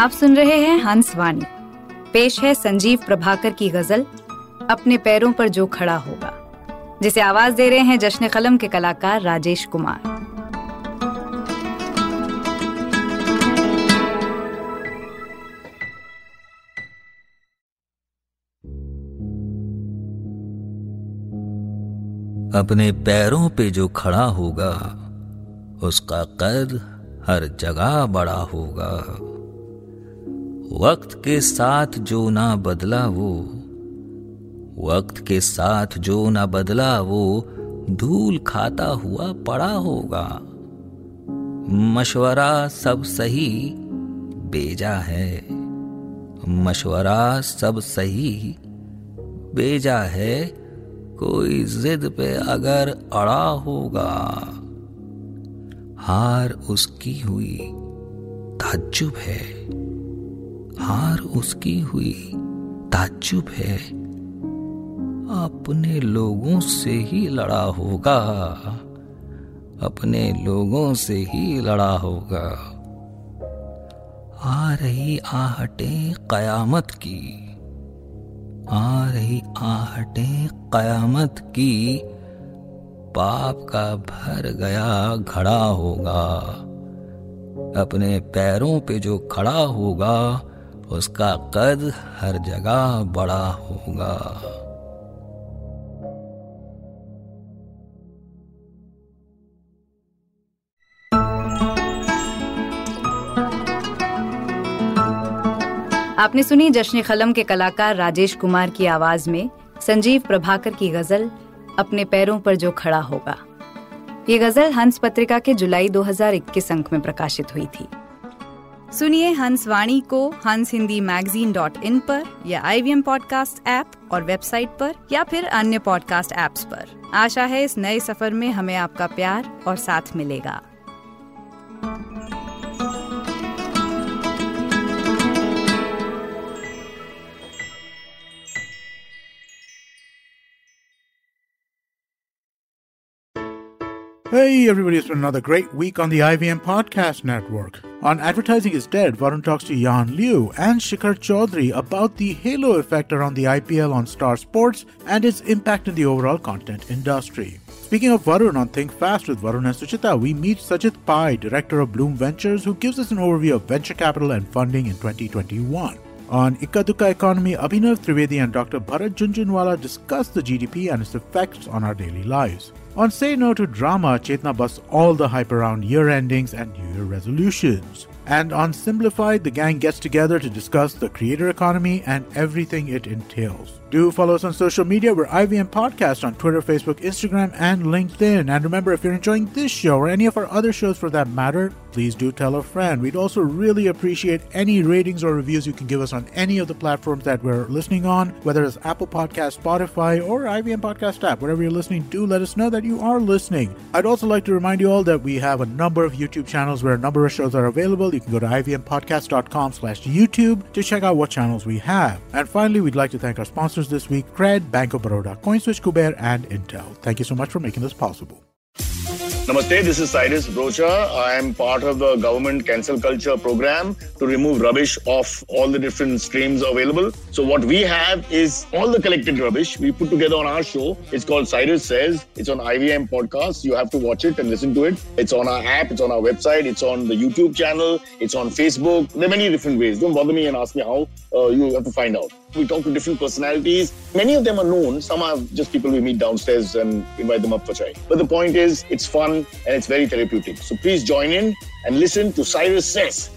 आप सुन रहे हैं हंस वाणी। पेश है संजीव प्रभाकर की गज़ल, अपने पैरों पर जो खड़ा होगा, जिसे आवाज़ दे रहे हैं जश्न कलम के कलाकार राजेश कुमार। अपने पैरों पे जो खड़ा होगा, उसका कद हर जगह बड़ा होगा। वक्त के साथ जो ना बदला वो, वक्त के साथ जो ना बदला वो, धूल खाता हुआ पड़ा होगा। मशवरा सब सही बेजा है। मशवरा सब सही बेजा है। कोई जिद पे अगर अड़ा होगा, हार उसकी हुई ताज्जुब है। हार उसकी हुई ताज्जुब है। अपने लोगों से ही लड़ा होगा। अपने लोगों से ही लड़ा होगा। आ रही आहटें कयामत की। आ रही आहटें कयामत की। पाप का भर गया घड़ा होगा। अपने पैरों पे जो खड़ा होगा उसका कद हर जगह बड़ा होगा। आपने सुनी जश्न खलम के कलाकार राजेश कुमार की आवाज़ में संजीव प्रभाकर की गज़ल, अपने पैरों पर जो खड़ा होगा। ये गज़ल हंस पत्रिका के जुलाई 2021 अंक में प्रकाशित हुई थी। सुनिए हंस वाणी को हंस हिंदी मैगजीन डॉट इन पर या आई वी पॉडकास्ट ऐप और वेबसाइट पर या फिर अन्य पॉडकास्ट ऐप्स पर। आशा है इस नए सफ़र में हमें आपका प्यार और साथ मिलेगा। Hey everybody, it's been another great week on the IVM Podcast Network. On Advertising is Dead, Varun talks to Jan Liu and Shikhar Chaudhary about the halo effect around the IPL on Star Sports and its impact in the overall content industry. Speaking of Varun on Think Fast with Varun and Suchita, we meet Sajit Pai, director of Bloom Ventures, who gives us an overview of venture capital and funding in 2021. On Ikaduka Economy, Abhinav Trivedi and Dr. Bharat Junjunwala discuss the GDP and its effects on our daily lives. On Say No to Drama, Chetna busts all the hype around year endings and New Year resolutions. And on Simplified, the gang gets together to discuss the creator economy and everything it entails. Do follow us on social media. We're IVM Podcast on Twitter, Facebook, Instagram, and LinkedIn. And remember, if you're enjoying this show or any of our other shows for that matter, please do tell a friend. We'd also really appreciate any ratings or reviews you can give us on any of the platforms that we're listening on, whether it's Apple Podcast, Spotify, or IVM Podcast app. Whatever you're listening, do let us know that you are listening. I'd also like to remind you all that we have a number of YouTube channels where a number of shows are available. You can go to ivmpodcast.com slash YouTube to check out what channels we have. And finally, we'd like to thank our sponsors this week, Cred, Bank of Baroda, CoinSwitch, Kuber, and Intel. Thank you so much for making this possible. Namaste, this is Cyrus Brocha. I am part of the government cancel culture program to remove rubbish off all the different streams available. So what we have is all the collected rubbish we put together on our show. It's called Cyrus Says. It's on IVM podcast. You have to watch it and listen to it. It's on our app. It's on our website. It's on the YouTube channel. It's on Facebook. There are many different ways. Don't bother me and ask me how. Uh, you have to find out. We talk to different personalities. Many of them are known. Some are just people we meet downstairs and invite them up for chai. But the point is, it's fun and it's very therapeutic. So please join in and listen to Cyrus Says